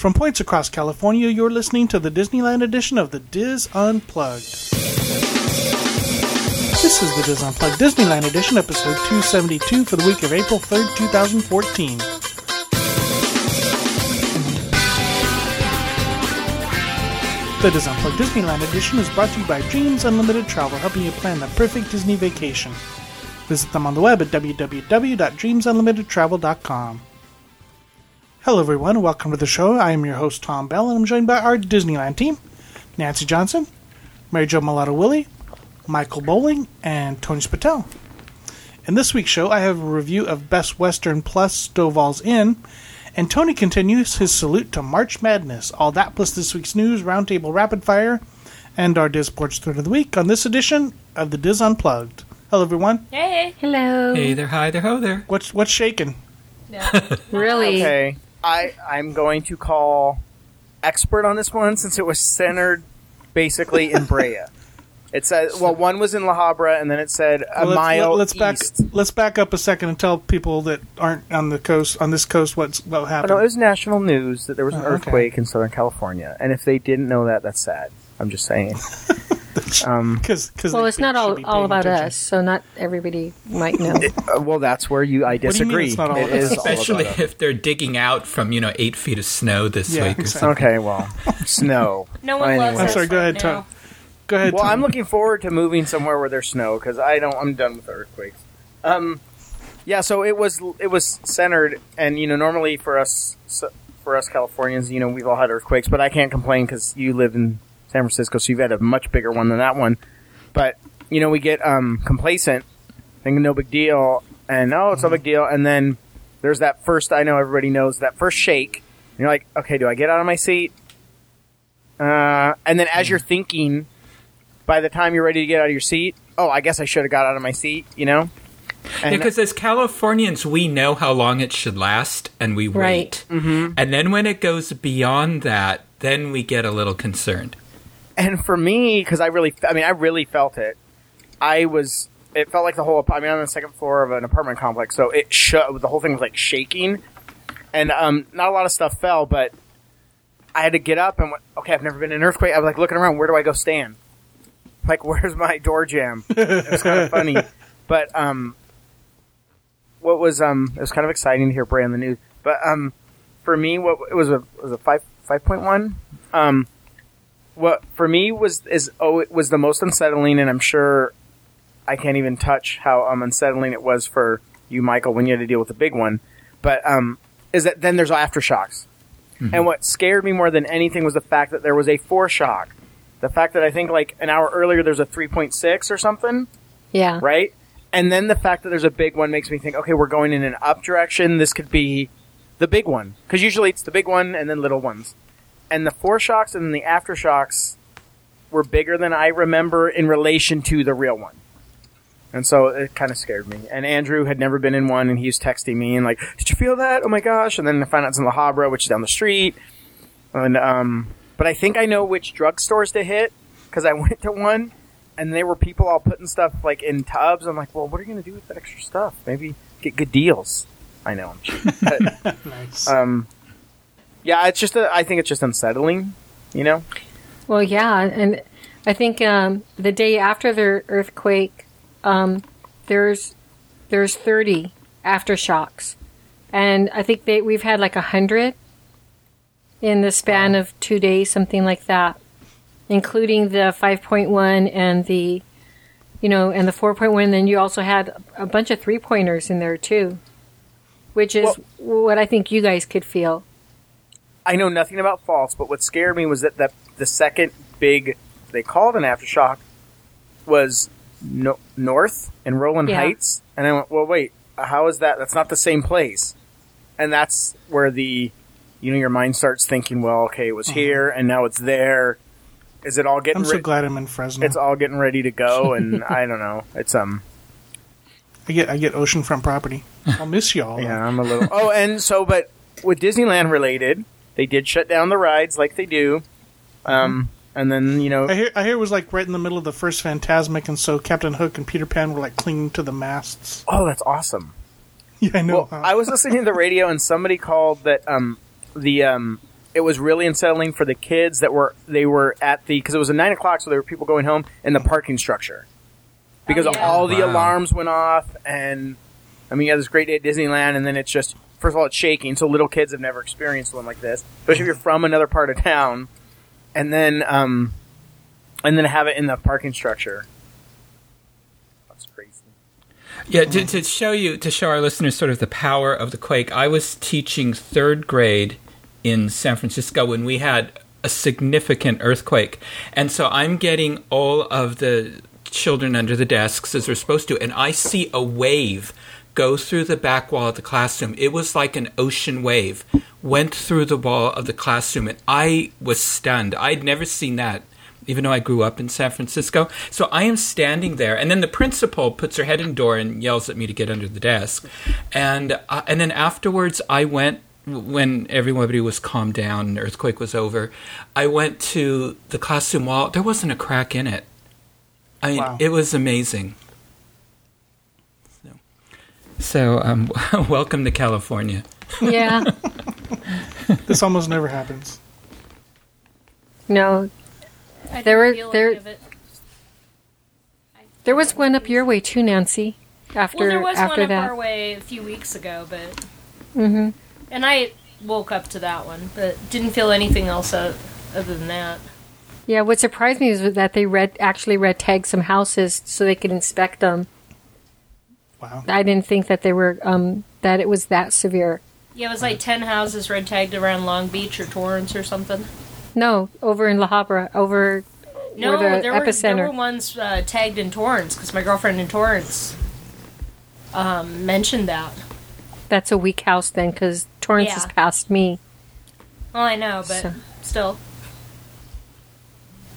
From points across California, you're listening to the Disneyland edition of the DIS Unplugged. This is the DIS Unplugged Disneyland edition, episode 272 for the week of April 3rd, 2014. The DIS Unplugged Disneyland edition is brought to you by Dreams Unlimited Travel, helping you plan the perfect Disney vacation. Visit them on the web at www.dreamsunlimitedtravel.com. Hello, everyone, welcome to the show. I am your host, Tom Bell, and I'm joined by our Disneyland team Nancy Johnson, Mary Jo Mulatto Willie, Michael Bowling, and Tony Spatel. In this week's show, I have a review of Best Western plus Stovall's Inn, and Tony continues his salute to March Madness. All that plus this week's news, Roundtable Rapid Fire, and our Diz Sports Third of the Week on this edition of the DIS Unplugged. Hello, everyone. Hey. Hello. Hey there, hi there, ho there. What's what's shaking? No, Really? Okay. I I'm going to call expert on this one since it was centered basically in Brea. It said well one was in La Habra and then it said a Well, let's, mile let, us back let's back up a second and tell people that aren't on the coast on this coast what's what Oh, happened. no, it was national news that there was an Oh, okay. earthquake in Southern California, and if they didn't know that, that's sad. I'm just saying. um, Because Well, it's not all, all about us, so not everybody might know. uh, well, that's where you I do you mean disagree. it's not all It about all Especially about if they're digging out from, you know, eight feet of snow this Yeah, week exactly. Okay, well, snow. No one Anyway. loves I'm sorry. Go right ahead, now. Go ahead. Well, Tony. I'm looking forward to moving somewhere where there's snow because I don't. I'm done with earthquakes. Um, yeah. So it was it was centered, and you know, normally for us so- for us Californians, you know, we've all had earthquakes, but I can't complain because you live in San Francisco, so you've had a much bigger one than that one. But you know, we get um, complacent, thinking no big deal, and oh, it's no big deal, and then there's that first. I know everybody knows that first shake. And you're like, okay, do I get out of my seat? Uh, and then as you're thinking, by the time you're ready to get out of your seat, oh, I guess I should have got out of my seat, you know? And Because as Californians, we know how long it should last, and we Right. wait. Mm-hmm. And then when it goes beyond that, then we get a little concerned. And for me, because I really, I mean, I really felt it. I was, it felt like the whole. I mean, I'm on the second floor of an apartment complex, so it shook. The whole thing was like shaking, and um, not a lot of stuff fell, but I had to get up and went, okay, I've never been in an earthquake. I was like looking around, where do I go stand? Like, where's my door jam? it was kind of funny, but um, what was um, it was kind of exciting to hear Brea on the news. But um, for me, what it was a it was a five five point one. Um, what for me was is oh it was the most unsettling, and I'm sure I can't even touch how um, unsettling it was for you, Michael, when you had to deal with the big one. But um, is that then there's aftershocks, and what scared me more than anything was the fact that there was a foreshock. The fact that I think like an hour earlier there's a 3.6 or something, Yeah. right? And then the fact that there's a big one makes me think, okay, we're going in an up direction. This could be the big one because usually it's the big one and then little ones. And the foreshocks and the aftershocks were bigger than I remember in relation to the real one. And so it kind of scared me. And Andrew had never been in one, and he was texting me and like, "Did you feel that? Oh my gosh!" And then I find out it's in La Habra, which is down the street. And um, but I think I know which drugstores to hit because I went to one, and there were people all putting stuff like in tubs. I'm like, well, what are you going to do with that extra stuff? Maybe get good deals. I know I'm cheap, but nice. um, yeah, it's just a, I think it's just unsettling, you know. Well, yeah, and I think um, the day after the earthquake, um, there's there's 30 aftershocks, and I think they we've had like a hundred in the span of two days, something like that, including the 5.1 and the you know and the 4.1. Then you also had a bunch of three pointers in there too, which is what I think you guys could feel. I know nothing about faults, but what scared me was that, that the second big, they called an aftershock, was no, north in Rowland Yeah. Heights. And I went, well, wait, how is that? That's not the same place. And that's where the, you know, your mind starts thinking, well, okay, it was here and now it's there. Is it all getting I'm so re- glad I'm in Fresno. It's all getting ready to go, and I don't know. It's um, I get I get oceanfront property. I'll miss y'all. yeah, I'm a little. oh, and so, but with Disneyland related, they did shut down the rides like they do. Um, and then you know, I hear I hear it was like right in the middle of the first Phantasmic, and so Captain Hook and Peter Pan were like clinging to the masts. oh, that's awesome. Yeah, I know. Well, huh? I was listening to the radio and somebody called that um, the um, it was really unsettling for the kids that were they were at the because it was a nine o'clock, so there were people going home in the parking structure because Oh, yeah. all the Wow. alarms went off, and I mean, you had this great day at Disneyland, and then it's just first of all it's shaking, so little kids have never experienced one like this, especially if you're from another part of town, and then um, and then have it in the parking structure. That's crazy. Yeah, to, to show you, to show our listeners sort of the power of the quake, I was teaching third grade in San Francisco when we had a significant earthquake. And so I'm getting all of the children under the desks as we're supposed to, and I see a wave go through the back wall of the classroom. It was like an ocean wave, went through the wall of the classroom, and I was stunned. I'd never seen that even though I grew up in San Francisco. So I am standing there, and then the principal puts her head in the door and yells at me to get under the desk, and uh, and then afterwards I went when everybody was calmed down and earthquake was over. I went to the classroom wall. There wasn't a crack in it. I mean, Wow. it was amazing. So, so um, welcome to California. Yeah. This almost never happens. No, There were- there- any of it. there was one up your way too, Nancy. After Well, there was after one that, up our way a few weeks ago, but Mm-hmm. and I woke up to that one, but didn't feel anything else o- other than that. yeah. What surprised me was that they red actually red tagged some houses so they could inspect them. Wow. I didn't think that they were um, that it was that severe. Yeah, it was like ten houses red tagged around Long Beach or Torrance or something. No, over in La Habra, over No, where the there were epicenter. there were ones uh, tagged in Torrance because my girlfriend in Torrance um, mentioned that. That's a weak house then, because Torrance is Yeah. past me. Well, I know, but So- still,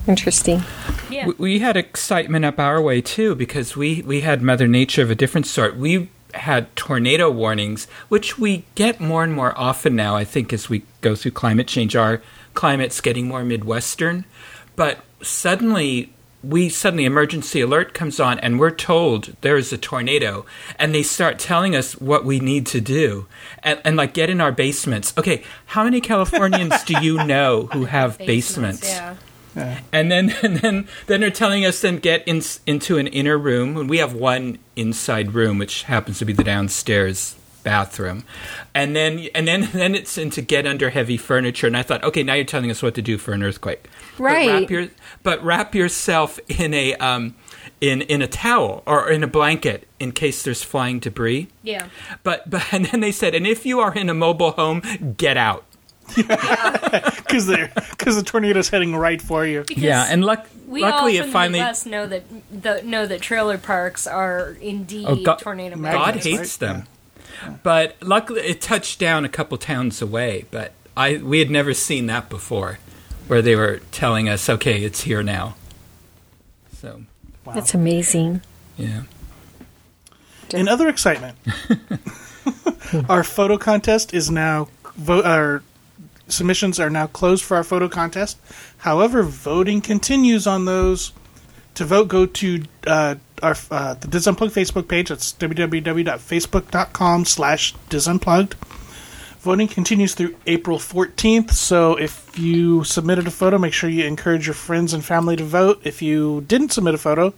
Interesting. yeah. We, we had excitement up our way too because we, we had Mother Nature of a different sort. We had tornado warnings, which we get more and more often now, I think, as we go through climate change. Our climate's getting more Midwestern. But suddenly, we suddenly emergency alert comes on and we're told there is a tornado and they start telling us what we need to do and, and like get in our basements okay how many californians do you know who have basements, Yeah. And then and then then they're telling us then get in, into an inner room. And we have one inside room which happens to be the downstairs bathroom. And then and then then it's into get under heavy furniture. And i thought okay now you're telling us what to do for an earthquake. But Right. wrap, your, but wrap yourself in a um in in a towel or in a blanket in case there's flying debris. Yeah. but but and then they said and if you are in a mobile home get out Because because the tornado's heading right for you. Because yeah and luck, we luckily all it from finally the Midwest know that the, know that trailer parks are indeed Oh, God- tornado God God Magnets, hates right? them. But luckily, it touched down a couple towns away. But I we had never seen that before, where they were telling us, "Okay, it's here now." So Wow. That's amazing. yeah, In other excitement, our photo contest is now vote. Our submissions are now closed for our photo contest. However, voting continues on those. To vote, go to uh, our uh, the DIS Unplugged Facebook page. That's www.facebook.com slash disunplugged. Voting continues through April 14th, so if you submitted a photo, make sure you encourage your friends and family to vote. If you didn't submit a photo,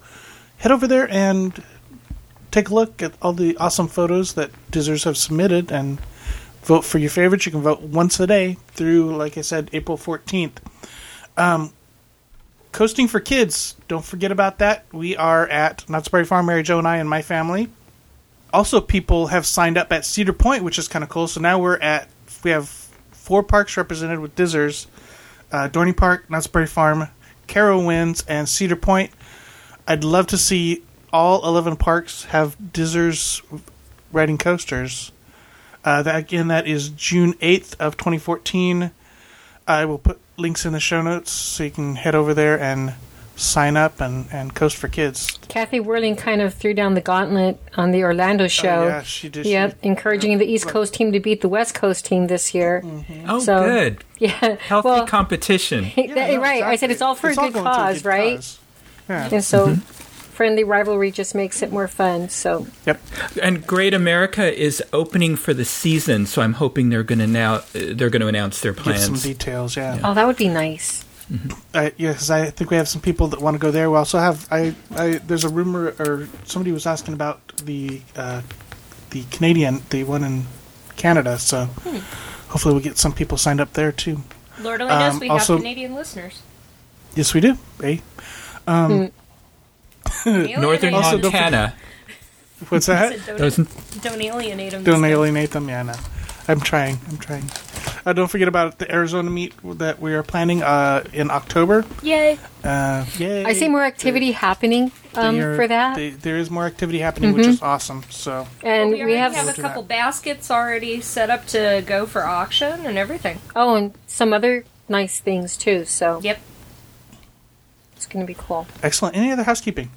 head over there and take a look at all the awesome photos that Dizzers have submitted and vote for your favorites. You can vote once a day through, like I said, April 14th. Um, coasting for kids, don't forget about that. We are at Knott's Berry Farm, Mary Jo and I and my family. Also, people have signed up at Cedar Point, which is kind of cool. So now we're at, we have four parks represented with Dizzers uh, Dorney Park, Knott's Berry Farm, Carowinds, and Cedar Point. I'd love to see all 11 parks have Dizzers riding coasters. Uh, that again, that is June 8th of 2014. I will put links in the show notes so you can head over there and sign up and, and coast for kids. Kathy Whirling kind of threw down the gauntlet on the Orlando show. Oh, yeah, she did. Yep, encouraging the East Coast team to beat the West Coast team this year. oh, So- good, Yeah, healthy well, competition. that- no, right. I said it's all for a good going to cause, right? cause. Yeah. And so, friendly rivalry just makes it more fun. So Yep. And Great America is opening for the season, so I'm hoping they're going to now uh, they're going to announce their plans. Give some details. Yeah. oh, that would be nice. Uh, yeah, because I think we have some people that want to go there. We also have I, I there's a rumor or somebody was asking about the uh, the Canadian the one in Canada. So hopefully we get some people signed up there too. Lord only knows Um, we also- have Canadian listeners. Yes, we do. Eh? Northern Also, don't Montana. What's that? Don't, Those, don't alienate them. Don't alienate them. Yeah, no. I'm trying. I'm trying. Uh, don't forget about the Arizona meet that we are planning uh, in October. Yay! Uh, yay! I see more activity happening um, are- for that, they- there is more activity happening, which is awesome. So and we we, have, have, to a that. couple baskets already set up to go for auction and everything. oh, and some other nice things too. So Yep. It's going to be cool. excellent. Any other housekeeping?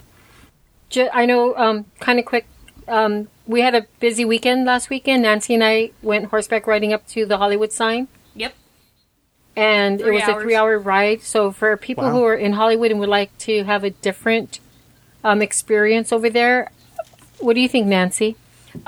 Ju- I know, um, kind of quick. Um, we had a busy weekend last weekend. Nancy and I went horseback riding up to the Hollywood sign, Yep. and it Three was a three-hour ride. So for people Wow. who are in Hollywood and would like to have a different um, experience over there, what do you think, Nancy?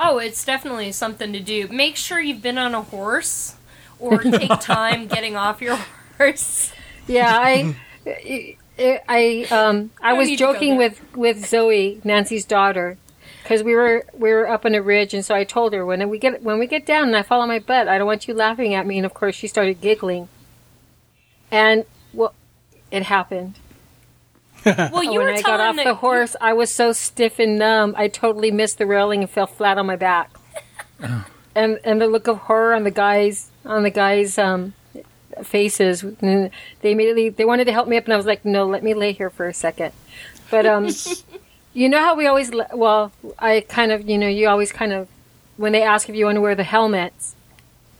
Oh, it's definitely something to do. Make sure you've been on a horse or take time getting off your horse. Yeah, I, I, I, um, I Don't was need to go joking with with Zoe, Nancy's daughter, because we were we were up on a ridge, and so I told her when we get when we get down and I fall on my butt, I don't want you laughing at me. And of course, she started giggling, and well, it happened. Well, you when were I telling got off the horse, I was so stiff and numb, I totally missed the railing and fell flat on my back. and and the look of horror on the guys on the guys' um, faces. and They immediately they wanted to help me up, and I was like, "No, let me lay here for a second. But um, you know how we always well, I kind of you know you always kind of when they ask if you want to wear the helmets,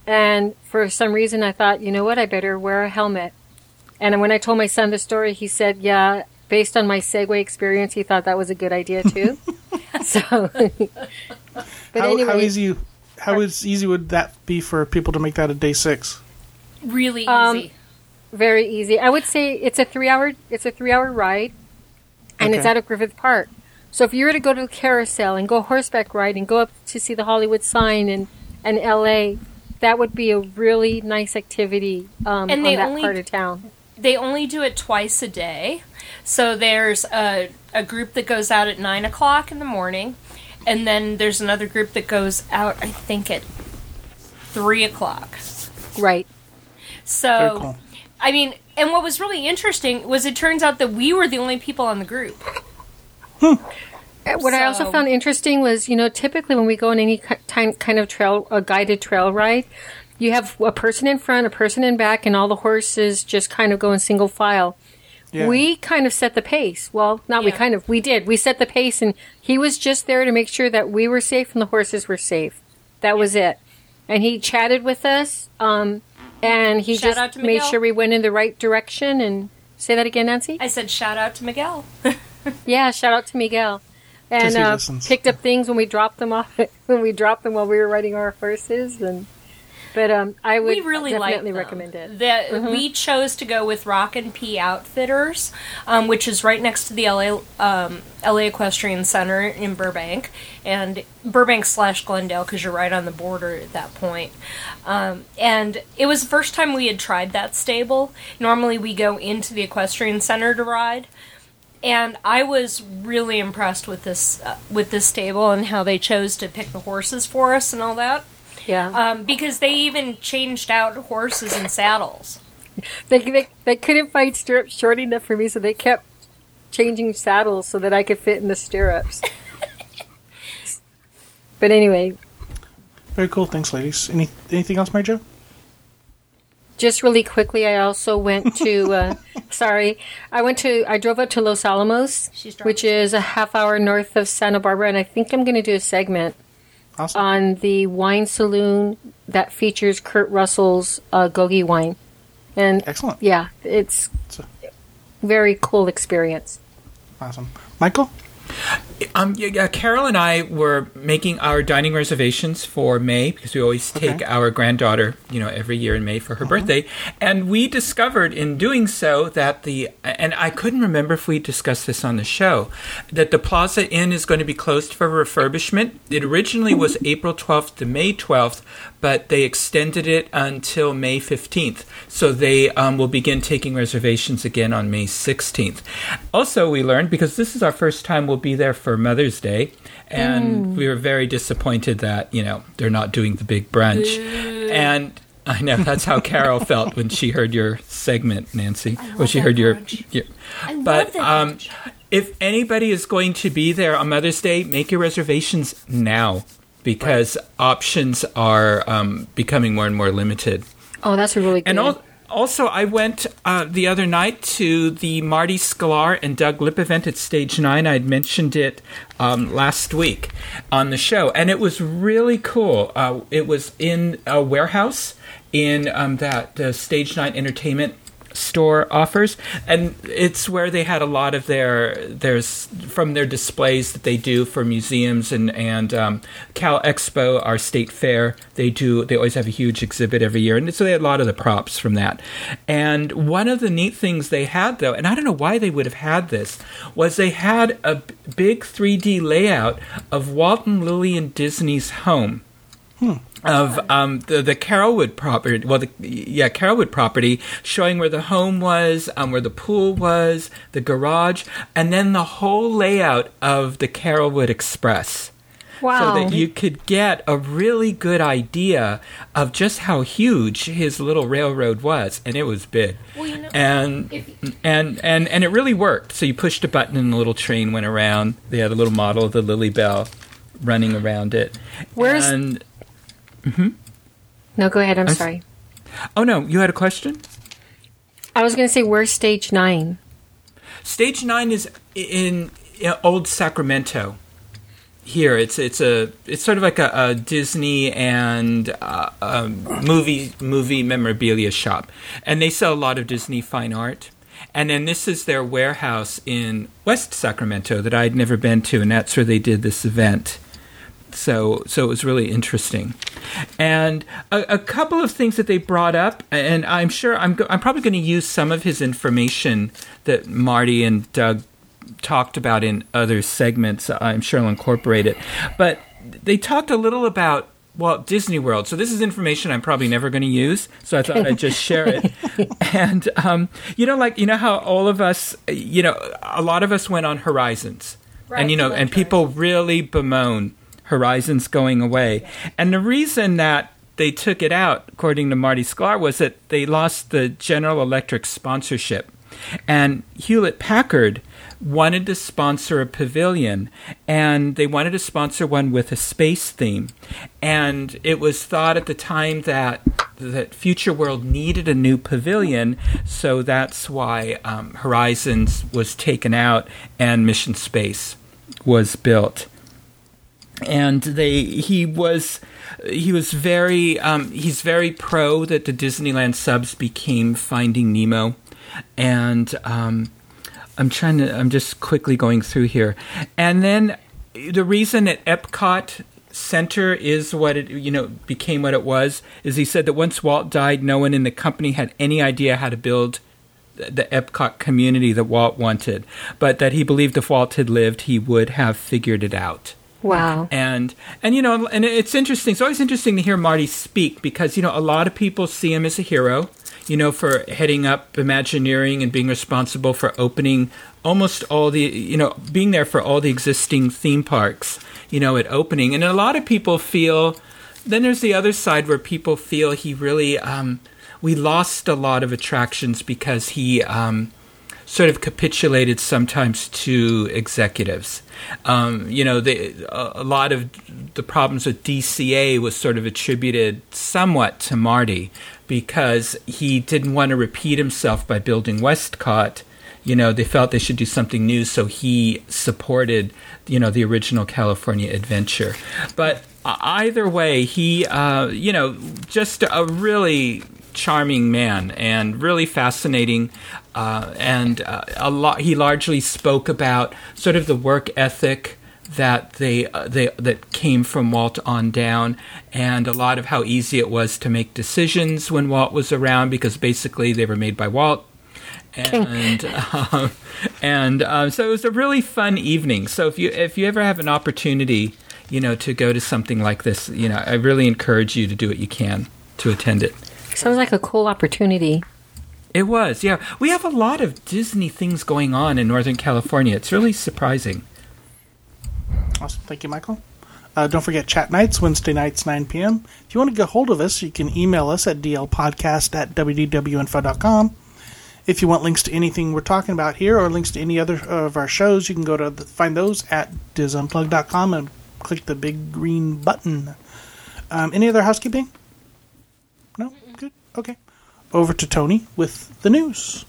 and for some reason I thought, you know what, I better wear a helmet. And when I told my son the story, he said, "Yeah." Based on my Segway experience, he thought that was a good idea too. so, but how, anyway, how easy how is easy would that be for people to make that a day six? Really Um, easy. very easy. I would say it's a three hour it's a three hour ride, and it's out of Griffith Park. So if you were to go to the carousel and go horseback riding, go up to see the Hollywood sign and and L.A., that would be a really nice activity um, And on they that only- part of town. they only do it twice a day. So there's a, a group that goes out at 9 o'clock in the morning, and then there's another group that goes out, I think, at 3 o'clock. Right. So, cool. I mean, and what was really interesting was it turns out that we were the only people on the group. Uh, What I also found interesting was, you know, typically when we go on any ki- kind of trail, a guided trail ride, you have a person in front, a person in back, and all the horses just kind of go in single file. Yeah. We kind of set the pace. Well, not we kind of, we did. We set the pace, and he was just there to make sure that we were safe and the horses were safe. That was it. And he chatted with us, um, and he Shout just made sure we went in the right direction. And say that again, Nancy. I said, shout out to Miguel. Yeah, shout out to Miguel. And he uh, picked up things when we dropped them off when we dropped them while we were riding our horses and but um I would we really definitely recommend it. The, We chose to go with Rock and P Outfitters, um, which is right next to the LA um, LA Equestrian Center in Burbank, and Burbank slash Glendale because you're right on the border at that point. Um, and it was the first time we had tried that stable. Normally we go into the equestrian center to ride. And I was really impressed with this uh, with this stable and how they chose to pick the horses for us and all that. Yeah. Um, because they even changed out horses and saddles. they, they they couldn't find stirrups short enough for me so they kept changing saddles so that I could fit in the stirrups. but anyway, Very cool. Thanks, ladies. Any anything else, Mary Jo? just really quickly I also went to uh, sorry, I went to I drove up to Los Alamos, which is a half hour north of Santa Barbara and I think I'm going to do a segment Awesome. on the wine saloon that features Kurt Russell's uh, Gogi wine. And Excellent. yeah, it's So- very cool experience. Awesome. Michael? Um, yeah, yeah, Carol and I were making our dining reservations for May because we always take Okay. our granddaughter, you know, every year in May for her birthday. And we discovered in doing so that the, and I couldn't remember if we discussed this on the show, that the Plaza Inn is going to be closed for refurbishment. It originally was April 12th to May 12th, but they extended it until May 15th. So they um, will begin taking reservations again on May 16th. Also, we learned, because this is our first time we'll be there for Mother's Day, and we were very disappointed that, you know, they're not doing the big brunch. And I know that's how Carol felt when she heard your segment, Nancy. When she heard your, your but um, if anybody is going to be there on Mother's Day, make your reservations now because options are um, becoming more and more limited. Oh, that's a really good. And al- also, I went uh, the other night to the Marty Sklar and Doug Lipp event at Stage Nine. I'd mentioned it um, last week on the show, and it was really cool. Uh, it was in a warehouse in um, that uh, Stage Nine Entertainment store offers and it's where they had a lot of their there's from their displays that they do for museums and and um, cal expo our state fair they do they always have a huge exhibit every year and so they had a lot of the props from that. And one of the neat things they had though and i don't know why they would have had this was they had a big 3d layout of walt and lillian disney's home of um, the the Carolwood property. Well, the yeah Carolwood property, showing where the home was, um, where the pool was, the garage, and then the whole layout of the Carolwood Express. wow. So that you could get a really good idea of just how huge his little railroad was, and it was big. Well, you know, and if- and and and it really worked. So you pushed a button, and the little train went around. They had a little model of the Lilly Belle running around it. Where's- and no, go ahead. I'm s- sorry. Oh no, you had a question? I was going to say, where's stage nine? Stage 9 is in, in old Sacramento. Here, it's it's a it's sort of like a, a Disney and uh, um, movie movie memorabilia shop, and they sell a lot of Disney fine art. And then this is their warehouse in West Sacramento that I'd never been to, and that's where they did this event. So so it was really interesting. And a, a couple of things that they brought up, and I'm sure I'm go- I'm probably going to use some of his information that Marty and Doug talked about in other segments. I'm sure I'll incorporate it. But they talked a little about Walt Disney World. So this is information I'm probably never going to use. So I thought I'd just share it. and um, you know, like you know how all of us, you know, a lot of us went on Horizons, Right, and you know, and people really bemoan Horizons going away. And the reason that they took it out, according to Marty Sklar, was that they lost the General Electric sponsorship. And Hewlett Packard wanted to sponsor a pavilion, and they wanted to sponsor one with a space theme. And it was thought at the time that that Future World needed a new pavilion, so that's why um, Horizons was taken out and Mission Space was built and they he was he was very um, he's very pro that the Disneyland subs became Finding Nemo, and um, I'm trying to I'm just quickly going through here, and then the reason that Epcot Center is what it you know became what it was is he said that once Walt died, no one in the company had any idea how to build the Epcot community that Walt wanted, but that he believed if Walt had lived, he would have figured it out Wow. and and you know and it's interesting it's always interesting to hear marty speak because you know a lot of people see him as a hero you know for heading up imagineering and being responsible for opening almost all the you know being there for all the existing theme parks you know at opening and a lot of people feel then there's the other side where people feel he really um we lost a lot of attractions because he um sort of capitulated sometimes to executives. Um, you know, a, a lot of the problems with DCA was sort of attributed somewhat to Marty because he didn't want to repeat himself by building WestCOT. You know, they felt they should do something new, so he supported, you know, the original California Adventure. But either way, he, uh, you know, just a really charming man and really fascinating. Uh, and uh, a lot, he largely spoke about sort of the work ethic that they uh, they that came from Walt on down, and a lot of how easy it was to make decisions when Walt was around because basically they were made by Walt. And um, and um, so it was a really fun evening. So if you if you ever have an opportunity, you know, to go to something like this, you know, I really encourage you to do what you can to attend it. Sounds like a cool opportunity. It was, yeah. We have a lot of Disney things going on in Northern California. It's really surprising. Awesome. Thank you, Michael. Uh, don't forget chat nights, Wednesday nights, 9 p.m. If you want to get hold of us, you can email us at dlpodcast at wdwinfo.com. If you want links to anything we're talking about here or links to any other of our shows, you can go to the, find those at disunplug.com and click the big green button. Um, any other housekeeping? Okay. Over to Tony with the news.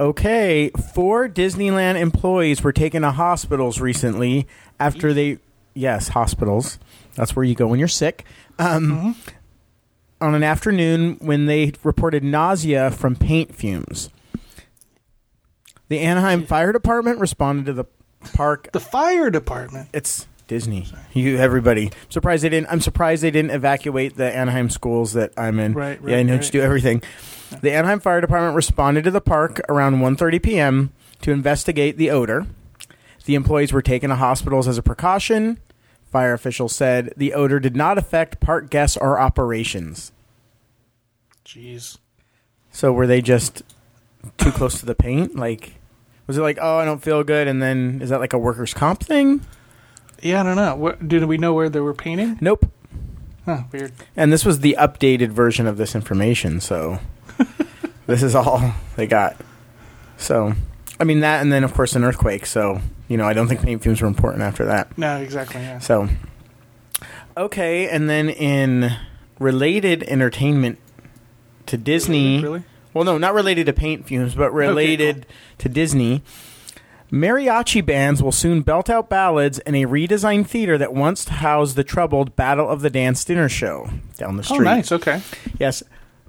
Okay, four Disneyland employees were taken to hospitals recently after they. Yes, hospitals. That's where you go when you're sick. Um, On an afternoon when they reported nausea from paint fumes. The Anaheim Fire Department responded to the park. The fire department. It's Disney. You everybody. I'm surprised they didn't. I'm surprised they didn't evacuate the Anaheim schools that I'm in. Right, yeah, I know right. you do everything. The Anaheim Fire Department responded to the park around 1:30 p.m. to investigate the odor. The employees were taken to hospitals as a precaution. Fire officials said the odor did not affect park guests or operations. Jeez. So were they just too close to the paint? Like, was it like, oh, I don't feel good, and then is that like a workers' comp thing? Yeah, I don't know. What, did we know where they were painting? Nope. Huh, weird. And this was the updated version of this information, so this is all they got. So, I mean that, and then of course an earthquake. So, you know, I don't think paint fumes were important after that. No, exactly. Yeah. So, okay, and then in related entertainment to Disney, Really? well, no, not related to paint fumes, but related to Disney. Mariachi bands will soon belt out ballads in a redesigned theater that once housed the troubled Battle of the Dance dinner show down the oh, street. Oh, nice. Okay. Yes.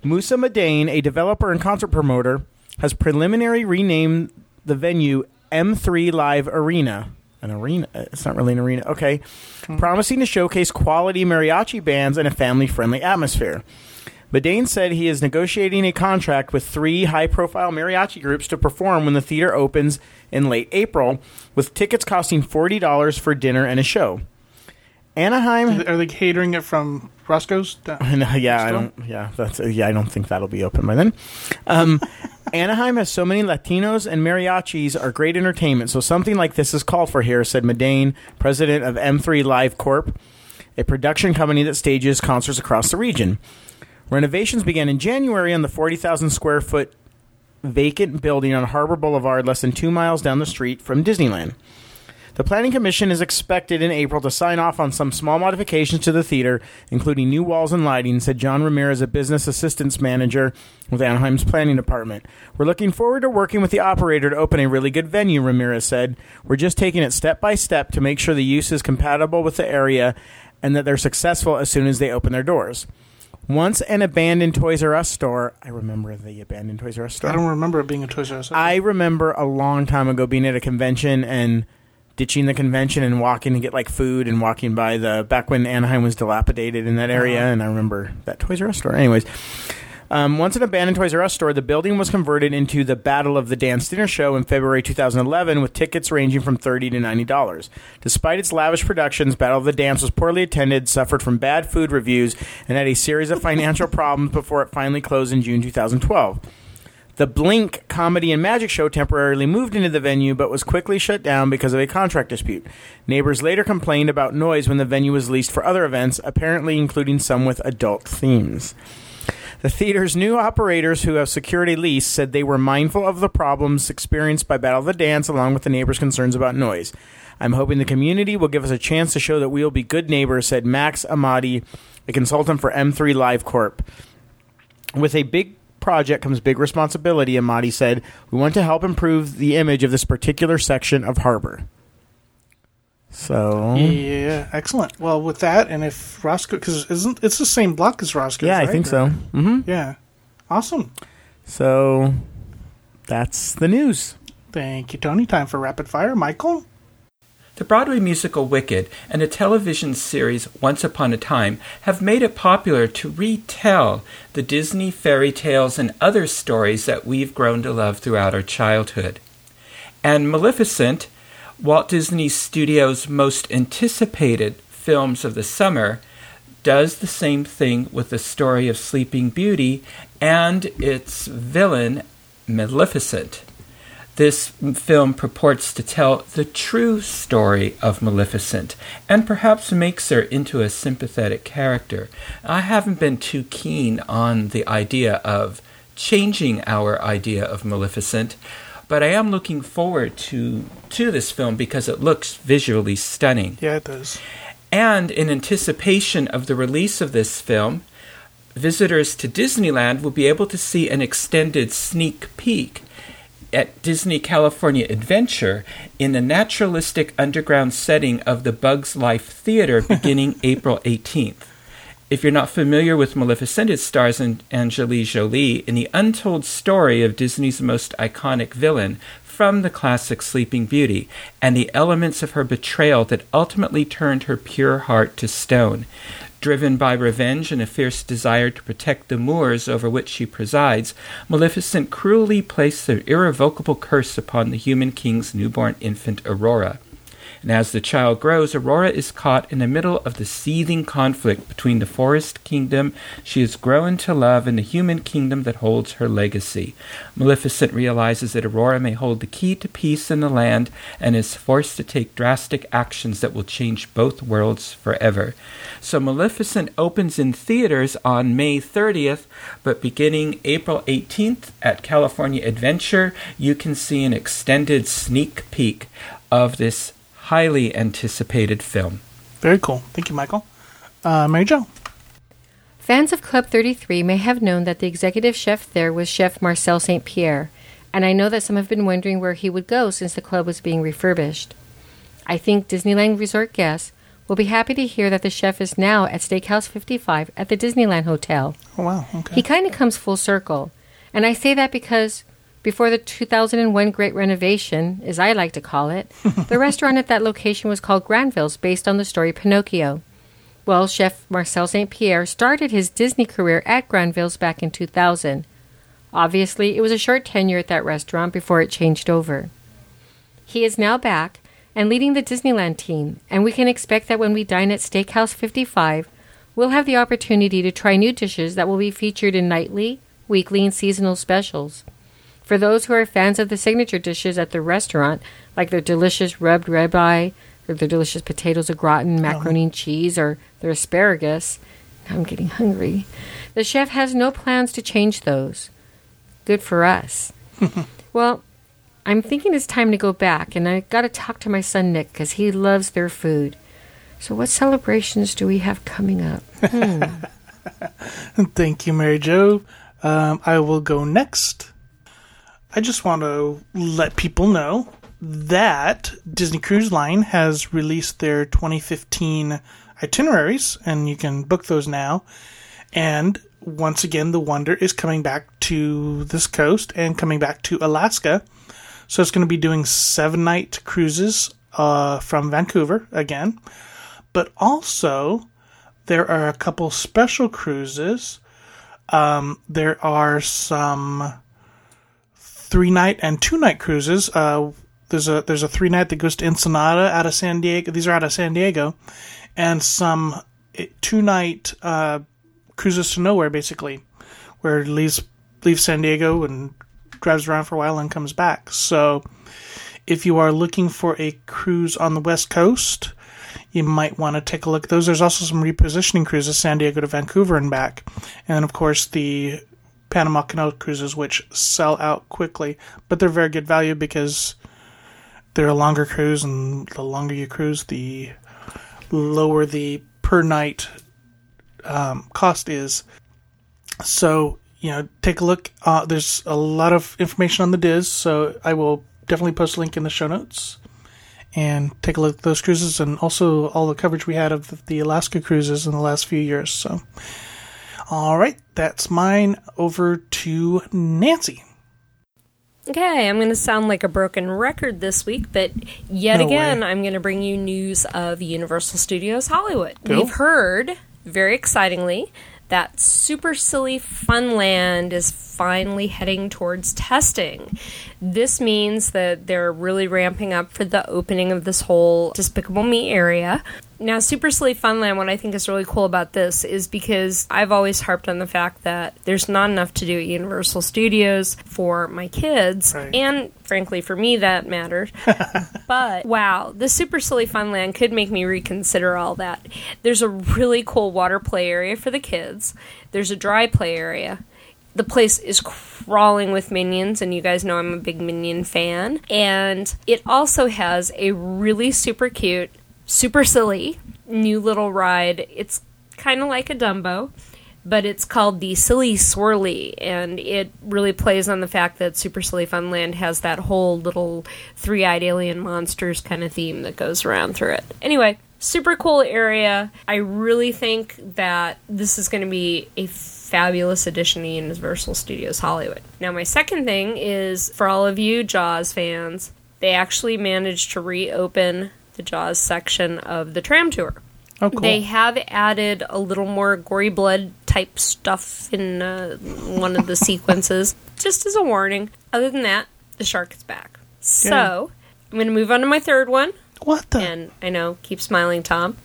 Musa Madane, a developer and concert promoter, has preliminary renamed the venue M3 Live Arena. An arena? It's not really an arena. Okay. Hmm. Promising to showcase quality mariachi bands in a family friendly atmosphere. Madane said he is negotiating a contract with three high profile mariachi groups to perform when the theater opens in late April, with tickets costing $40 for dinner and a show. Anaheim Are they catering it from Roscoe's? Yeah, I don't. Yeah, that's yeah. I don't think that'll be open by then. Um, Anaheim has so many Latinos and mariachis are great entertainment. So something like this is called for here," said Medane, president of M3 Live Corp, a production company that stages concerts across the region. Renovations began in January on the forty thousand square foot vacant building on Harbor Boulevard, less than two miles down the street from Disneyland. The Planning Commission is expected in April to sign off on some small modifications to the theater, including new walls and lighting, said John Ramirez, a business assistance manager with Anaheim's planning department. We're looking forward to working with the operator to open a really good venue, Ramirez said. We're just taking it step by step to make sure the use is compatible with the area and that they're successful as soon as they open their doors. Once an abandoned Toys R Us store, I remember the abandoned Toys R Us store. I don't remember it being a Toys R Us. I remember a long time ago being at a convention and ditching the convention and walking to get like food and walking by the back when Anaheim was dilapidated in that area. Uh-huh. And I remember that Toys R Us store. Anyways, um, once an abandoned Toys R Us store, the building was converted into the Battle of the Dance Dinner Show in February 2011, with tickets ranging from 30 to ninety dollars. Despite its lavish productions, Battle of the Dance was poorly attended, suffered from bad food reviews, and had a series of financial problems before it finally closed in June 2012. The Blink Comedy and Magic Show temporarily moved into the venue but was quickly shut down because of a contract dispute. Neighbors later complained about noise when the venue was leased for other events, apparently including some with adult themes. The theater's new operators who have secured a lease said they were mindful of the problems experienced by Battle of the Dance along with the neighbors' concerns about noise. I'm hoping the community will give us a chance to show that we will be good neighbors, said Max Amati, a consultant for M3 Live Corp. With a big project comes big responsibility, Amati said. We want to help improve the image of this particular section of Harbor. So, Yeah, excellent. Well, with that, and if Roscoe, because isn't it's the same block as Roscoe's? yeah, I think so. Mm-hmm. Yeah, Awesome. So that's the news. Thank you, Tony. Time for rapid fire. Michael? The Broadway musical Wicked and the television series Once Upon a Time have made it popular to retell the Disney fairy tales and other stories that we've grown to love throughout our childhood. And Maleficent, Walt Disney Studios' most anticipated films of the summer, does the same thing with the story of Sleeping Beauty and its villain, Maleficent. This film purports to tell the true story of Maleficent and perhaps makes her into a sympathetic character. I haven't been too keen on the idea of changing our idea of Maleficent, but I am looking forward to to this film because it looks visually stunning. Yeah, it does. And in anticipation of the release of this film, visitors to Disneyland will be able to see an extended sneak peek at Disney California Adventure in the naturalistic underground setting of the Bugs Life Theater beginning April 18th. If you're not familiar with Maleficent, it stars Angelina Jolie in the untold story of Disney's most iconic villain from the classic Sleeping Beauty and the elements of her betrayal that ultimately turned her pure heart to stone. Driven by revenge and a fierce desire to protect the moors over which she presides, Maleficent cruelly placed an irrevocable curse upon the human king's newborn infant Aurora. And as the child grows, Aurora is caught in the middle of the seething conflict between the forest kingdom she has grown to love and the human kingdom that holds her legacy. Maleficent realizes that Aurora may hold the key to peace in the land and is forced to take drastic actions that will change both worlds forever. So Maleficent opens in theaters on May 30th, but beginning April 18th at California Adventure, you can see an extended sneak peek of this highly anticipated film. Very cool. Thank you, Michael. Uh, Mary Jo. Fans of Club 33 may have known that the executive chef there was Chef Marcel St. Pierre, and I know that some have been wondering where he would go since the club was being refurbished. I think Disneyland Resort guests will be happy to hear that the chef is now at Steakhouse 55 at the Disneyland Hotel. Oh, wow. Okay. He kind of comes full circle. And I say that because before the 2001 Great Renovation, as I like to call it, the restaurant at that location was called Granville's, based on the story Pinocchio. Well, Chef Marcel St. Pierre started his Disney career at Granville's back in 2000. Obviously, it was a short tenure at that restaurant before it changed over. He is now back and leading the Disneyland team, and we can expect that when we dine at Steakhouse 55, we'll have the opportunity to try new dishes that will be featured in nightly, weekly, and seasonal specials. For those who are fans of the signature dishes at the restaurant, like their delicious rubbed ribeye, or their delicious potatoes au gratin, macaroni and cheese, or their asparagus, now I'm getting hungry. The chef has no plans to change those. Good for us. well, I'm thinking it's time to go back, and I got to talk to my son Nick because he loves their food. So, what celebrations do we have coming up? Hmm. Thank you, Mary Jo. Um, I will go next. I just want to let people know that Disney Cruise Line has released their 2015 itineraries, and you can book those now. And once again, the Wonder is coming back to this coast and coming back to Alaska. So it's going to be doing seven night cruises uh, from Vancouver again. But also, there are a couple special cruises. Um, there are some three night and two night cruises. Uh, there's a there's a three night that goes to Ensenada out of San Diego. These are out of San Diego, and some eh, two night uh, cruises to nowhere, basically, where it leaves leaves San Diego and drives around for a while and comes back. So, if you are looking for a cruise on the West Coast, you might want to take a look at those. There's also some repositioning cruises, San Diego to Vancouver and back, and of course the Panama Canal cruises, which sell out quickly, but they're very good value because they're a longer cruise, and the longer you cruise, the lower the per night um, cost is. So, you know, take a look. Uh, there's a lot of information on the DIS, so I will definitely post a link in the show notes and take a look at those cruises and also all the coverage we had of the Alaska cruises in the last few years. So, All right, that's mine. Over to Nancy. Okay, I'm going to sound like a broken record this week, but yet No again, way. I'm going to bring you news of Universal Studios Hollywood. Cool. We've heard, very excitingly, that Super Silly Funland is finally heading towards testing. This means that they're really ramping up for the opening of this whole Despicable Me area. Now, Super Silly Funland, what I think is really cool about this is because I've always harped on the fact that there's not enough to do at Universal Studios for my kids, Right. and frankly, for me, that matters. but wow, the Super Silly Funland could make me reconsider all that. There's a really cool water play area for the kids, there's a dry play area. The place is crawling with minions, and you guys know I'm a big minion fan. And it also has a really super cute, super silly new little ride. It's kind of like a Dumbo, but it's called the Silly Swirly, and it really plays on the fact that Super Silly Funland has that whole little three eyed alien monsters kind of theme that goes around through it. Anyway, super cool area. I really think that this is going to be a fabulous addition to Universal Studios Hollywood. Now, my second thing is for all of you Jaws fans, they actually managed to reopen the Jaws section of the tram tour. Oh, cool. They have added a little more gory blood type stuff in uh, one of the sequences, just as a warning. Other than that, the shark is back. So, I'm going to move on to my third one. what the? And I know, keep smiling, Tom.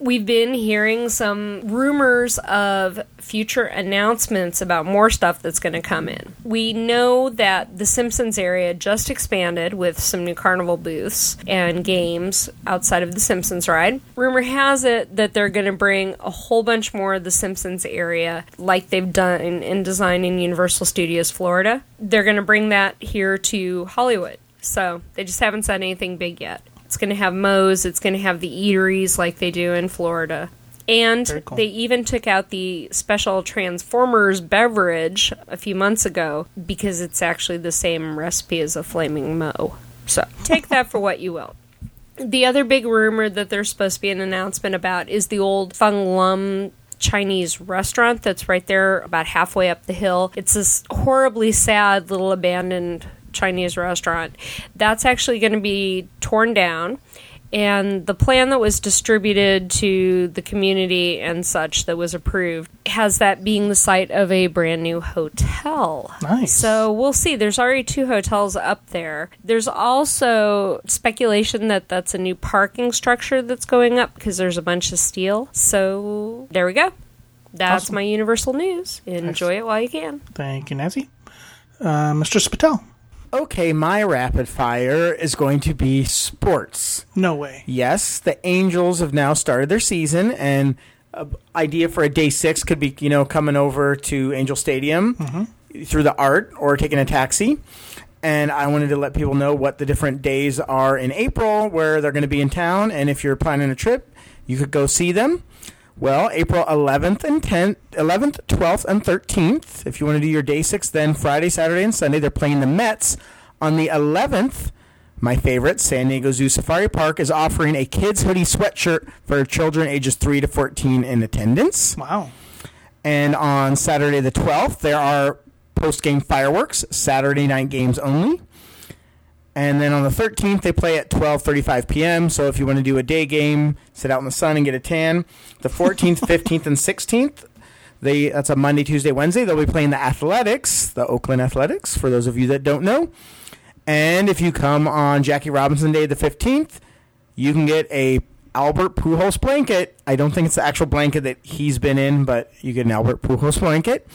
We've been hearing some rumors of future announcements about more stuff that's going to come in. We know that the Simpsons area just expanded with some new carnival booths and games outside of the Simpsons ride. Rumor has it that they're going to bring a whole bunch more of the Simpsons area, like they've done in, design in Universal Studios Florida. They're going to bring that here to Hollywood. So they just haven't said anything big yet. It's going to have Moe's. It's going to have the eateries like they do in Florida. And cool. they even took out the special Transformers beverage a few months ago because it's actually the same recipe as a Flaming Moe. So take that for what you will. The other big rumor that there's supposed to be an announcement about is the old Fung Lum Chinese restaurant that's right there about halfway up the hill. It's this horribly sad little abandoned Chinese restaurant. That's actually going to be torn down. And the plan that was distributed to the community and such that was approved has that being the site of a brand new hotel. Nice. So we'll see. There's already two hotels up there. There's also speculation that that's a new parking structure that's going up because there's a bunch of steel. So there we go. That's Awesome. my universal news. Enjoy it while you can. Thank you, Nancy. Uh, Mr. Spatel. Okay, my rapid fire is going to be sports. No way. Yes, the Angels have now started their season, and an idea for a day six could be, you know, coming over to Angel Stadium mm-hmm. through the ART or taking a taxi. And I wanted to let people know what the different days are in April where they're going to be in town, and if you're planning a trip, you could go see them. Well, April 11th and 10th, 11th, 12th, and 13th. If you want to do your day six, then Friday, Saturday, and Sunday, they're playing the Mets. On the 11th, my favorite, San Diego Zoo Safari Park, is offering a kids' hoodie sweatshirt for children ages 3 to 14 in attendance. Wow. And on Saturday the 12th, there are post game fireworks, Saturday night games only. And then on the 13th, they play at 12:35 p.m. So if you want to do a day game, sit out in the sun and get a tan. The 14th, 15th, and 16th, they that's a Monday, Tuesday, Wednesday. They'll be playing the Athletics, the Oakland Athletics. For those of you that don't know, and if you come on Jackie Robinson Day, the 15th, you can get a Albert Pujols blanket. I don't think it's the actual blanket that he's been in, but you get an Albert Pujols blanket.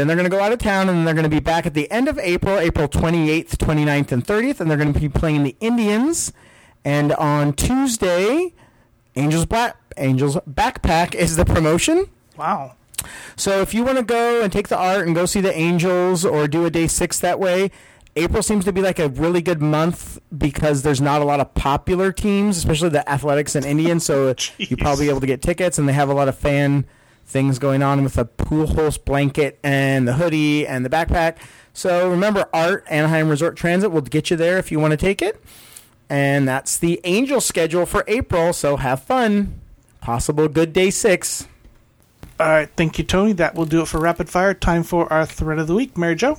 Then they're going to go out of town, and they're going to be back at the end of April, April 28th, 29th, and 30th, and they're going to be playing the Indians. And on Tuesday, Angels Black Angels Backpack is the promotion. Wow. So if you want to go and take the ART and go see the Angels or do a day six that way, April seems to be like a really good month because there's not a lot of popular teams, especially the Athletics and Indians. So you probably able to get tickets, and they have a lot of fan things going on with the Pujols blanket and the hoodie and the backpack. So remember, ART Anaheim Resort Transit will get you there if you want to take it. And that's the Angel schedule for April. So have fun. Possible good day six. All right, thank you, Tony. That will do it for rapid fire. Time for our thread of the week. Mary Jo.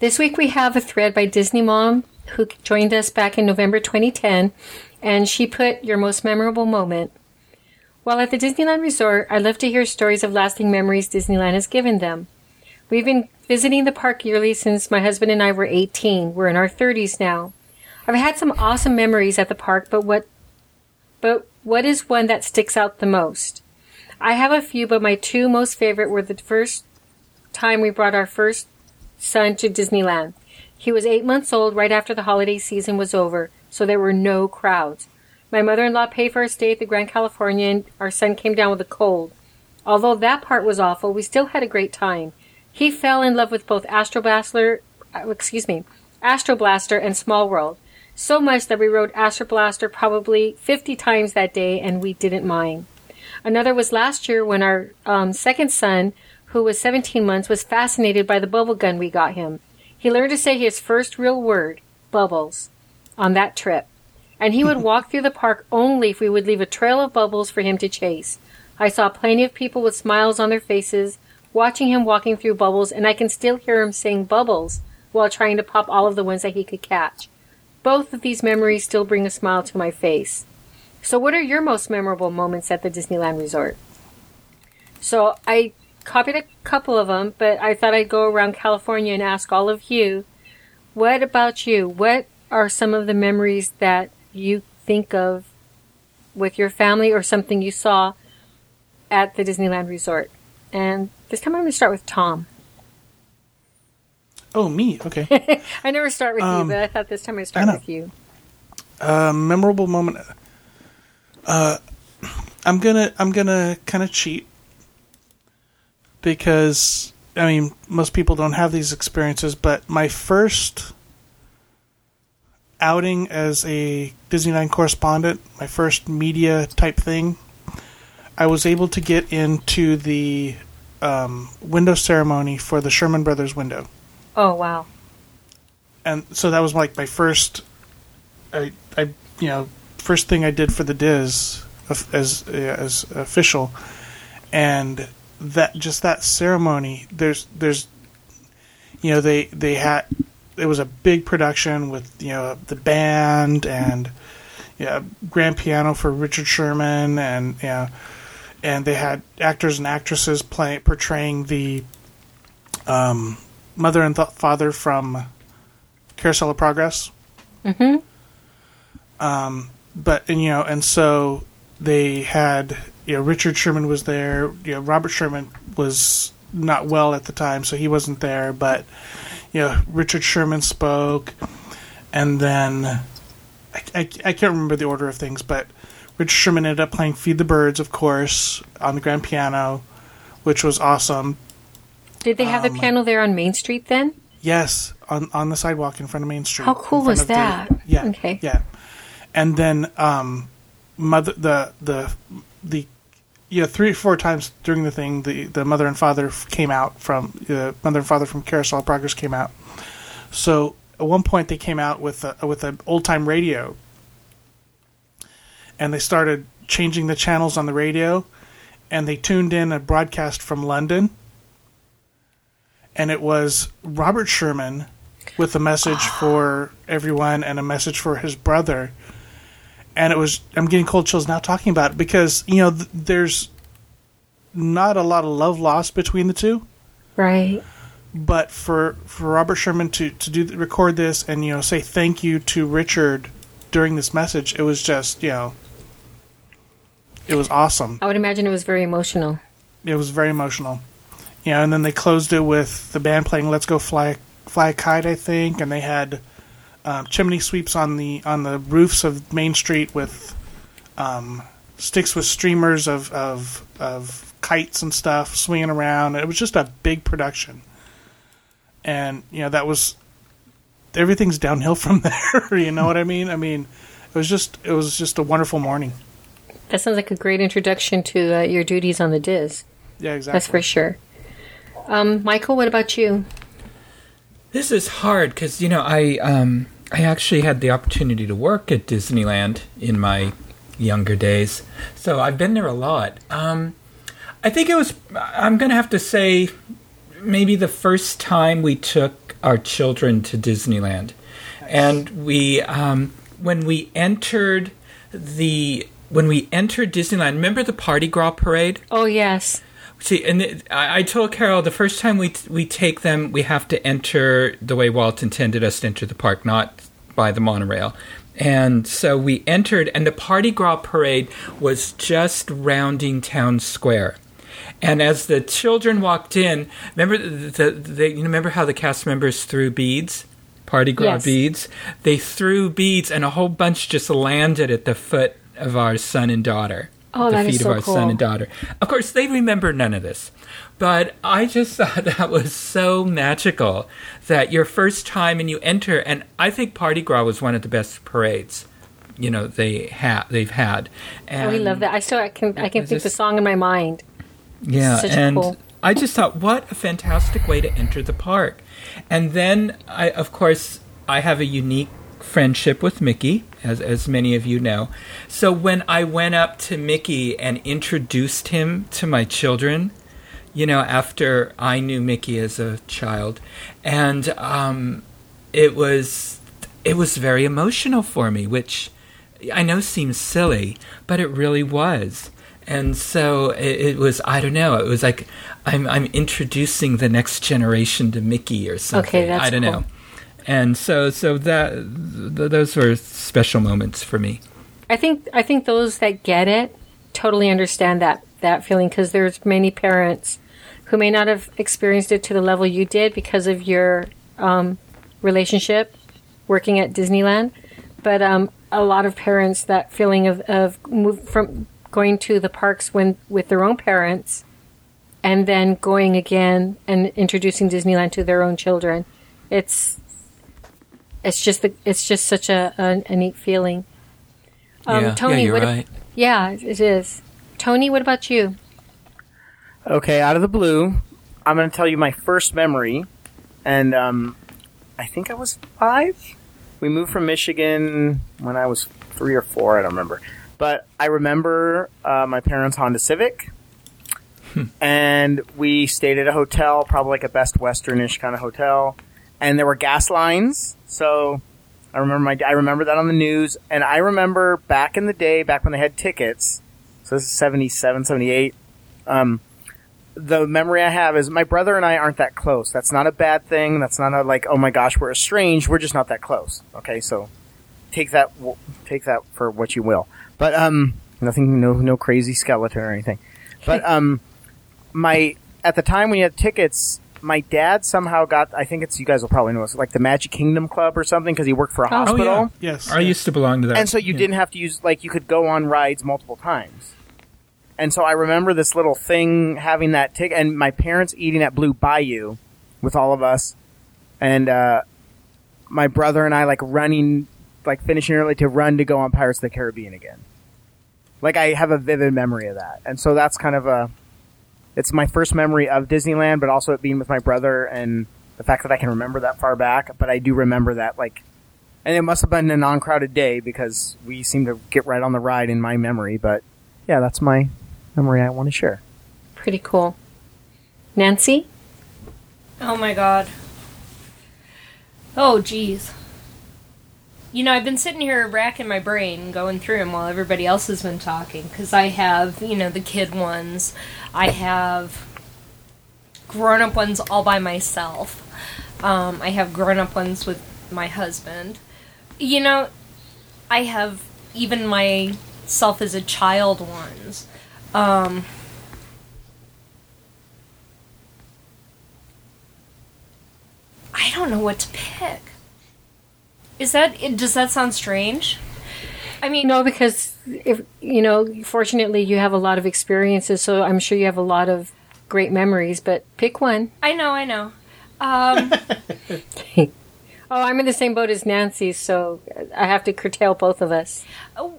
This week we have a thread by Disney Mom who joined us back in November 2010, and she put your most memorable moment. While at the Disneyland Resort, I love to hear stories of lasting memories Disneyland has given them. We've been visiting the park yearly since my husband and I were 18. We're in our 30s now. I've had some awesome memories at the park, but what but what is one that sticks out the most? I have a few, but my two most favorite were the first time we brought our first son to Disneyland. He was eight months old right after the holiday season was over, so there were no crowds. My mother in law paid for our stay at the Grand California, and our son came down with a cold. Although that part was awful, we still had a great time. He fell in love with both Astro Blaster, uh, excuse me, Astro Blaster and Small World, so much that we rode Astro Blaster probably 50 times that day, and we didn't mind. Another was last year when our um, second son, who was 17 months, was fascinated by the bubble gun we got him. He learned to say his first real word, bubbles, on that trip. And he would walk through the park only if we would leave a trail of bubbles for him to chase. I saw plenty of people with smiles on their faces watching him walking through bubbles, and I can still hear him saying bubbles while trying to pop all of the ones that he could catch. Both of these memories still bring a smile to my face. So, what are your most memorable moments at the Disneyland Resort? So, I copied a couple of them, but I thought I'd go around California and ask all of you what about you? What are some of the memories that you think of with your family or something you saw at the Disneyland Resort? And this time I'm going to start with Tom. Oh, me. Okay. I never start with Um, you, but I thought this time I'd start with you. uh, memorable moment. Uh, I'm gonna I'm gonna kind of cheat because I mean most people don't have these experiences, but my first outing as a Disneyland correspondent, my first media type thing, I was able to get into the um, window ceremony for the Sherman Brothers window Oh, wow. and so that was like my first I, I you know first thing I did for the DIS as as official and that just that ceremony there's there's you know they they had it was a big production with you know the band and yeah grand piano for Richard Sherman and you know and they had actors and actresses playing portraying the um, mother and th- father from Carousel of Progress. Mm-hmm. Um, but and you know, and so they had you know Richard Sherman was there. You know, Robert Sherman was not well at the time, so he wasn't there. But you know, Richard Sherman spoke, and then I, I, I can't remember the order of things, but Richard Sherman ended up playing "Feed the Birds," of course, on the grand piano, which was awesome. Did they have Um, the piano there on Main Street then? Yes, on on the sidewalk in front of Main Street. How cool was of the- that? yeah. Okay. Yeah. And then um mother the the the yeah, three or four times during the thing the the mother and father came out from the mother and father from Carousel Progress came out. So at one point they came out with a, with an old time radio and they started changing the channels on the radio and they tuned in a broadcast from London and it was Robert Sherman with a message ah. for everyone and a message for his brother. And it was I'm getting cold chills now talking about it because you know th- there's not a lot of love lost between the two, Right. but for for Robert Sherman to to do record this and you know say thank you to Richard during this message, it was just you know it was awesome. I would imagine it was very emotional. It was very emotional. You know, and then they closed it with the band playing "Let's Go Fly Fly a Kite," I think, and they had um, chimney sweeps on the on the roofs of Main Street with um, sticks with streamers of, of of kites and stuff swinging around. It was just a big production, and you know that was everything's downhill from there. you know what I mean? I mean, it was just it was just a wonderful morning. That sounds like a great introduction to uh, your duties on the DIS. Yeah, exactly. That's for sure. Um, Michael, what about you? This is hard because you know I um, I actually had the opportunity to work at Disneyland in my younger days, so I've been there a lot. Um, I think it was. I'm going to have to say, maybe the first time we took our children to Disneyland, and we um, when we entered the when we entered Disneyland. Remember the Party Gras parade? Oh yes. See, and it, I, I told Carol the first time we we take them, we have to enter the way Walt intended us to enter the park, not by the monorail. And so we entered, and the Party Gras parade was just rounding town square. And as the children walked in, remember the, the, you remember how the cast members threw beads, Party Gras Yes. beads. They threw beads, and a whole bunch just landed at the foot of our son and daughter. Oh, the feet so of our cool. son and daughter. Of course, they remember none of this, but I just thought that was so magical that your first time and you enter, and I think Party Gras was one of the best parades. You know they ha- they've had. And Oh, we love that. I still I can I can think the song in my mind. yeah, and cool. I just thought, what a fantastic way to enter the park. And then, I, of course, I have a unique friendship with Mickey, as as many of you know. So when I went up to Mickey and introduced him to my children, you know, after I knew Mickey as a child, and um, it was it was very emotional for me, which I know seems silly, but it really was. And so it, it was. I don't know. It was like I'm I'm introducing the next generation to Mickey or something. Okay, that's I don't cool. know. And so so that th- those were special moments for me. I think I think those that get it totally understand that that feeling because there's many parents who may not have experienced it to the level you did because of your um, relationship working at Disneyland, but um, a lot of parents that feeling of of move from going to the parks when with their own parents and then going again and introducing Disneyland to their own children. It's it's just the, it's just such a, a, a neat feeling. Um, yeah, Tony, yeah, you're what ab- right. yeah, it is. Tony, what about you? Okay, out of the blue, I'm going to tell you my first memory, and um, I think I was five. We moved from Michigan when I was three or four. I don't remember, but I remember uh, my parents' Honda Civic, and we stayed at a hotel, probably like a Best Westernish kind of hotel, and there were gas lines. So I remember my I remember that on the news, and I remember back in the day, back when they had tickets. So this is 77, 78. Um, the memory I have is my brother and I aren't that close. That's not a bad thing. That's not a like, oh my gosh, we're estranged. We're just not that close. Okay, so take that take that for what you will. But um, nothing, no no crazy skeleton or anything. But um, my at the time when you had tickets, my dad somehow got. I think it's you guys will probably know it's like the Magic Kingdom Club or something because he worked for a Oh, hospital. yeah. Yes. I used to belong to that. And so you Yeah. didn't have to use like you could go on rides multiple times. And so I remember this little thing having that ticket, and my parents eating at Blue Bayou with all of us, and uh, my brother and I like running, like finishing early to run to go on Pirates of the Caribbean again. Like I have a vivid memory of that, and so that's kind of a, it's my first memory of Disneyland, but also it being with my brother and the fact that I can remember that far back. But I do remember that like and it must have been a non-crowded day because we seem to get right on the ride in my memory. But yeah, that's my memory I want to share. Pretty cool. Nancy? Oh my god. Oh jeez. You know, I've been sitting here racking my brain, going through them while everybody else has been talking, because I have, you know, the kid ones. I have grown up ones all by myself. Um, I have grown up ones with my husband. You know, I have even myself as a child ones. Um, I don't know what to pick. Is that does that sound strange? I mean, No, because if you know, fortunately, you have a lot of experiences, so I'm sure you have a lot of great memories. But pick one. I know, I know. Um, Oh, I'm in the same boat as Nancy, so I have to curtail both of us. Oh.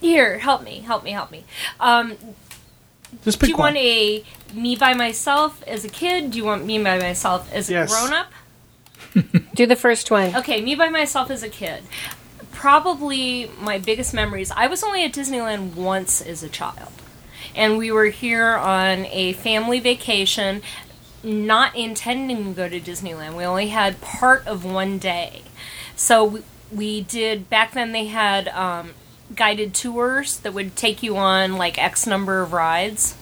here, help me, help me, help me. Um, Just do you one. want a me by myself as a kid? Do you want me by myself as Yes. a grown up? Do the first one. Okay, me by myself as a kid. probably my biggest memories. I was only at Disneyland once as a child, and we were here on a family vacation, not intending to go to Disneyland. We only had part of one day, so we, we did. Back then, they had um, guided tours that would take you on like X number of rides,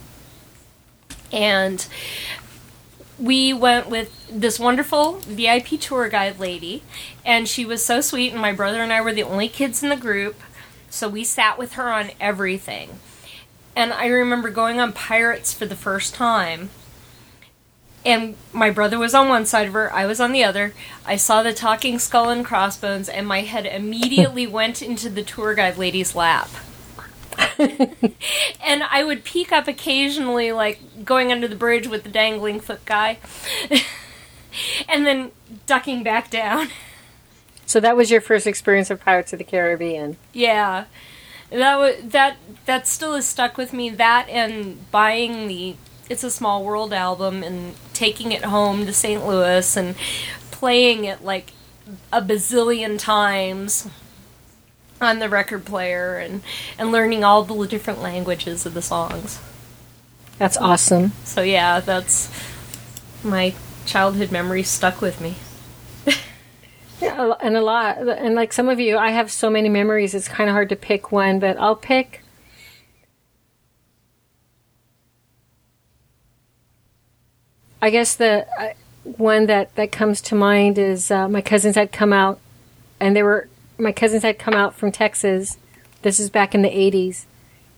and we went with this wonderful VIP tour guide lady, and she was so sweet. And my brother and I were the only kids in the group, so we sat with her on everything. And I remember going on Pirates for the first time, and my brother was on one side of her, I was on the other. I saw the talking skull and crossbones, and my head immediately went into the tour guide lady's lap. and I would peek up occasionally, like going under the bridge with the dangling foot guy, and then ducking back down. So that was your first experience of Pirates of the Caribbean. Yeah, that was that. That still is stuck with me. That and buying the "It's a Small World" album and taking it home to St. Louis and playing it like a bazillion times on the record player and and learning all the different languages of the songs. That's awesome. So yeah, that's my childhood memories stuck with me. Yeah, and a lot. And like some of you, I have so many memories, it's kind of hard to pick one, but I'll pick. I guess the uh, one that, that comes to mind is uh, my cousins had come out, and they were my cousins had come out from Texas. This is back in the '80s,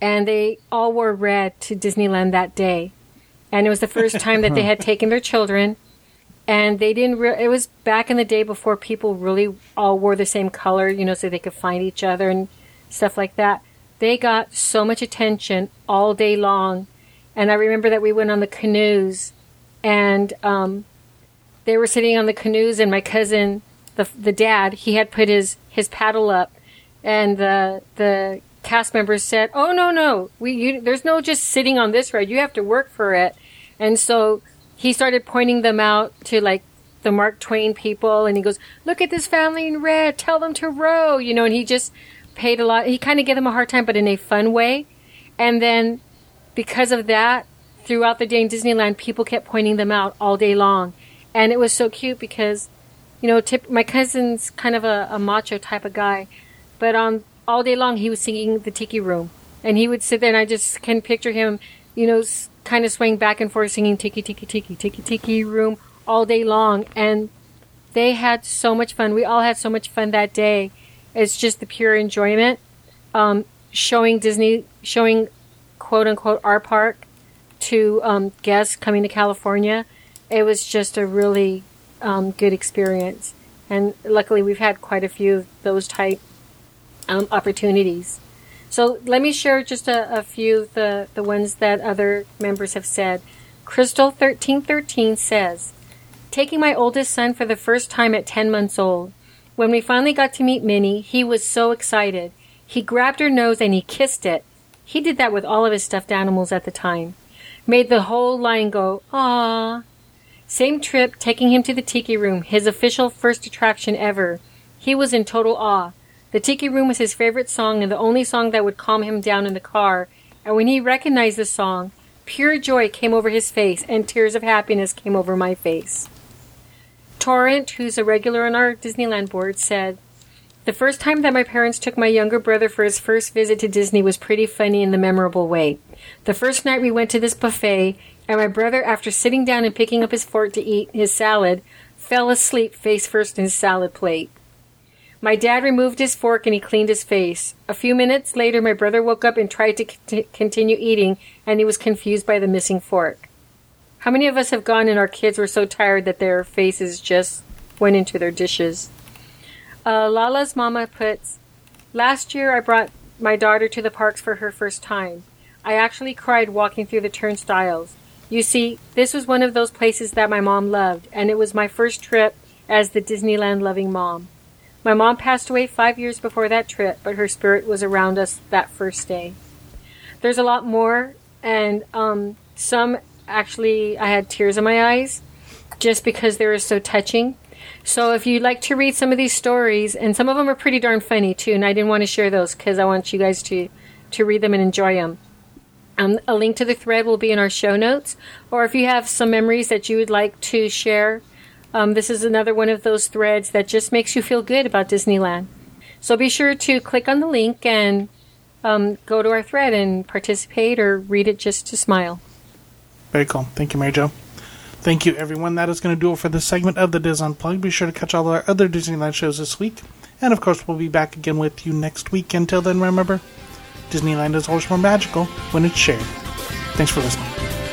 and they all wore red to Disneyland that day, and it was the first time that they had taken their children. And they didn't re- it was back in the day before people really all wore the same color you know so they could find each other and stuff like that. They got so much attention all day long. And i remember that we went on the canoes and um, they were sitting on the canoes and my cousin the, the dad he had put his, his paddle up and the the cast members said oh no no we you, there's no just sitting on this ride. You have to work for it. And so he started pointing them out to like the Mark Twain people and he goes, Look at this family in red, tell them to row, you know, and he just paid a lot. He kinda gave them a hard time but in a fun way. And then because of that, throughout the day in Disneyland, people kept pointing them out all day long. And it was so cute because, you know, tip, my cousin's kind of a, a macho type of guy, but on all day long he was singing the Tiki Room, and he would sit there, and I just can picture him, you know, s- kind of swaying back and forth singing Tiki Tiki Tiki Tiki Tiki Room all day long, and they had so much fun. We all had so much fun that day. It's just the pure enjoyment. Um, showing Disney, showing quote unquote our park to um, guests coming to California. It was just a really um, good experience. And luckily, we've had quite a few of those type um, opportunities. So let me share just a, a few of the, the ones that other members have said. Crystal thirteen thirteen says, "Taking my oldest son for the first time at ten months old. When we finally got to meet Minnie, he was so excited. He grabbed her nose and he kissed it. He did that with all of his stuffed animals at the time. Made the whole line go, ah. Same trip, taking him to the Tiki Room, his official first attraction ever. He was in total awe. The Tiki Room was his favorite song and the only song that would calm him down in the car. And when he recognized the song, pure joy came over his face and tears of happiness came over my face. Torrent, who's a regular on our Disneyland board, said, The first time that my parents took my younger brother for his first visit to Disney was pretty funny in the memorable way. The first night we went to this buffet, and my brother, after sitting down and picking up his fork to eat his salad, fell asleep face first in his salad plate. My dad removed his fork and he cleaned his face. A few minutes later, my brother woke up and tried to c- continue eating, and he was confused by the missing fork. How many of us have gone and our kids were so tired that their faces just went into their dishes? Uh, Lala's mama puts, Last year I brought my daughter to the parks for her first time. I actually cried walking through the turnstiles. You see, this was one of those places that my mom loved, and it was my first trip as the Disneyland loving mom. My mom passed away five years before that trip, but her spirit was around us that first day. There's a lot more, and um, some actually I had tears in my eyes just because they were so touching. So if you'd like to read some of these stories, and some of them are pretty darn funny too, and I didn't want to share those because I want you guys to to read them and enjoy them. Um, a link to the thread will be in our show notes, or if you have some memories that you would like to share, um, this is another one of those threads that just makes you feel good about Disneyland. So be sure to click on the link and um, go to our thread and participate or read it just to smile. Very cool. Thank you, Mary Jo. Thank you, everyone. That is going to do it for this segment of the DIS Unplugged. Be sure to catch all our other Disneyland shows this week. And of course, we'll be back again with you next week. Until then, remember, Disneyland is always more magical when it's shared. Thanks for listening.